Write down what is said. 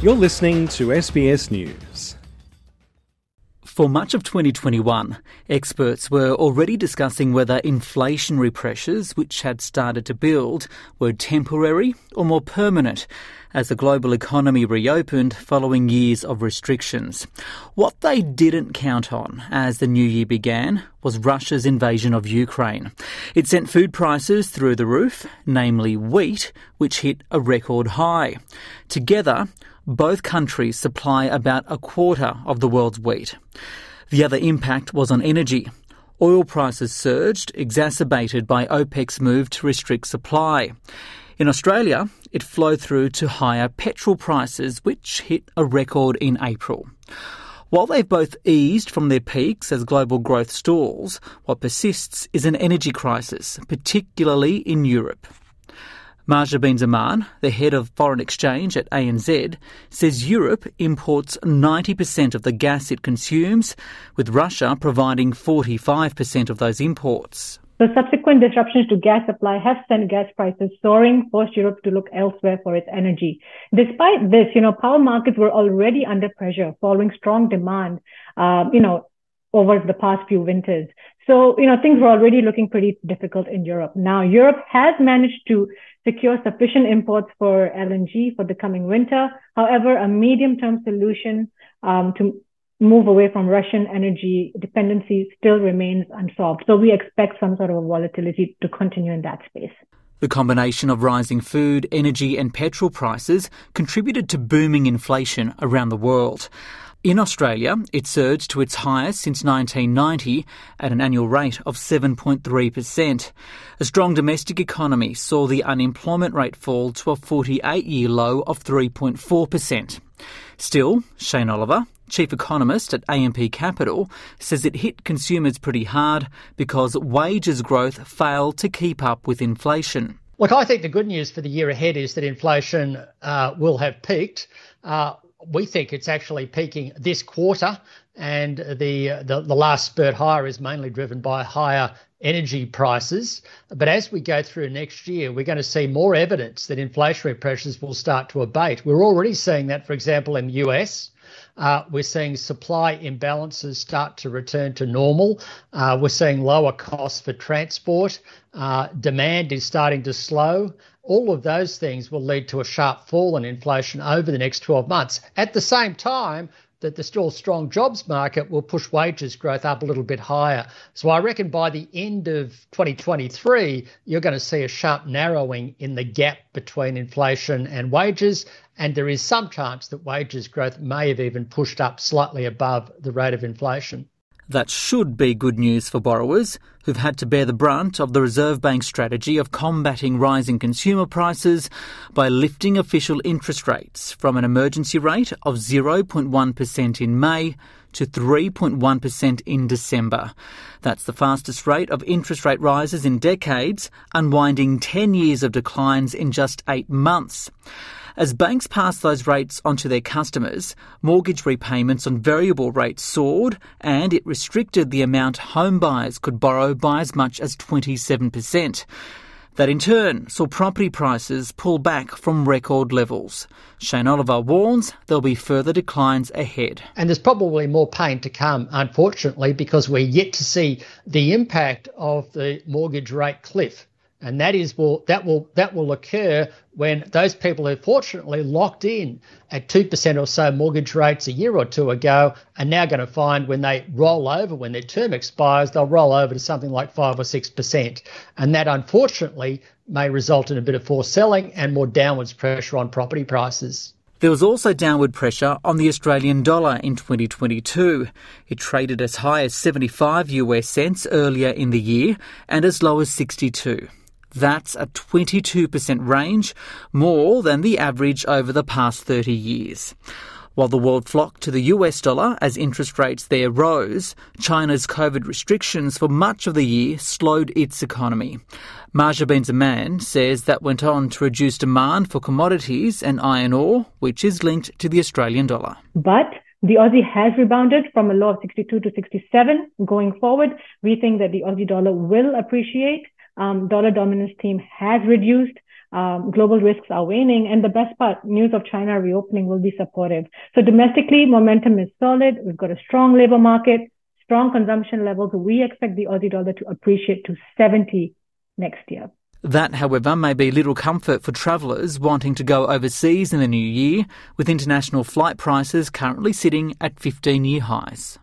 You're listening to SBS News. For much of 2021, experts were already discussing whether inflationary pressures, which had started to build, were temporary or more permanent as the global economy reopened following years of restrictions. What they didn't count on as the new year began was Russia's invasion of Ukraine. It sent food prices through the roof, namely wheat, which hit a record high. Together, both countries supply about a quarter of the world's wheat. The other impact was on energy. Oil prices surged, exacerbated by OPEC's move to restrict supply. In Australia, it flowed through to higher petrol prices, which hit a record in April. While they've both eased from their peaks as global growth stalls, what persists is an energy crisis, particularly in Europe. Mahjabeen Zaman, the head of foreign exchange at ANZ, says Europe imports 90% of the gas it consumes, with Russia providing 45% of those imports. The subsequent disruptions to gas supply have sent gas prices soaring, forced Europe to look elsewhere for its energy. Despite this, you know, power markets were already under pressure following strong demand, uh, you know, over the past few winters. So, you know, things were already looking pretty difficult in Europe. Now, Europe has managed to secure sufficient imports for LNG for the coming winter. However, a medium-term solution um, to move away from Russian energy dependency still remains unsolved. So we expect some sort of volatility to continue in that space. The combination of rising food, energy, and petrol prices contributed to booming inflation around the world. In Australia, it surged to its highest since 1990 at an annual rate of 7.3%. A strong domestic economy saw the unemployment rate fall to a 48 year low of 3.4%. Still, Shane Oliver, chief economist at AMP Capital, says it hit consumers pretty hard because wages growth failed to keep up with inflation. Look, I think the good news for the year ahead is that inflation uh, will have peaked. Uh, we think it's actually peaking this quarter, and the, the, the last spurt higher is mainly driven by higher energy prices. But as we go through next year, we're going to see more evidence that inflationary pressures will start to abate. We're already seeing that, for example, in the US. Uh, we're seeing supply imbalances start to return to normal. Uh, we're seeing lower costs for transport. Uh, demand is starting to slow. All of those things will lead to a sharp fall in inflation over the next 12 months. At the same time, that the still strong jobs market will push wages growth up a little bit higher. So I reckon by the end of 2023, you're going to see a sharp narrowing in the gap between inflation and wages. And there is some chance that wages growth may have even pushed up slightly above the rate of inflation. That should be good news for borrowers who've had to bear the brunt of the Reserve Bank's strategy of combating rising consumer prices by lifting official interest rates from an emergency rate of 0.1% in May to 3.1% in December. That's the fastest rate of interest rate rises in decades, unwinding 10 years of declines in just eight months. As banks passed those rates onto their customers, mortgage repayments on variable rates soared and it restricted the amount home buyers could borrow by as much as 27%. That in turn saw property prices pull back from record levels. Shane Oliver warns there'll be further declines ahead. And there's probably more pain to come, unfortunately, because we're yet to see the impact of the mortgage rate cliff and that is will that will that will occur when those people who fortunately locked in at two percent or so mortgage rates a year or two ago are now going to find when they roll over when their term expires they'll roll over to something like five or six percent, and that unfortunately may result in a bit of forced selling and more downwards pressure on property prices. There was also downward pressure on the Australian dollar in 2022. It traded as high as 75 US cents earlier in the year and as low as 62. That's a 22% range, more than the average over the past 30 years. While the world flocked to the US dollar as interest rates there rose, China's COVID restrictions for much of the year slowed its economy. Mahjabeen Zaman says that went on to reduce demand for commodities and iron ore, which is linked to the Australian dollar. But the Aussie has rebounded from a low of 62 to 67. Going forward, we think that the Aussie dollar will appreciate um, dollar dominance theme has reduced. Um, global risks are waning. And the best part, news of China reopening will be supportive. So domestically, momentum is solid. We've got a strong labor market, strong consumption levels. We expect the Aussie dollar to appreciate to 70 next year. That, however, may be little comfort for travellers wanting to go overseas in the new year, with international flight prices currently sitting at 15 year highs.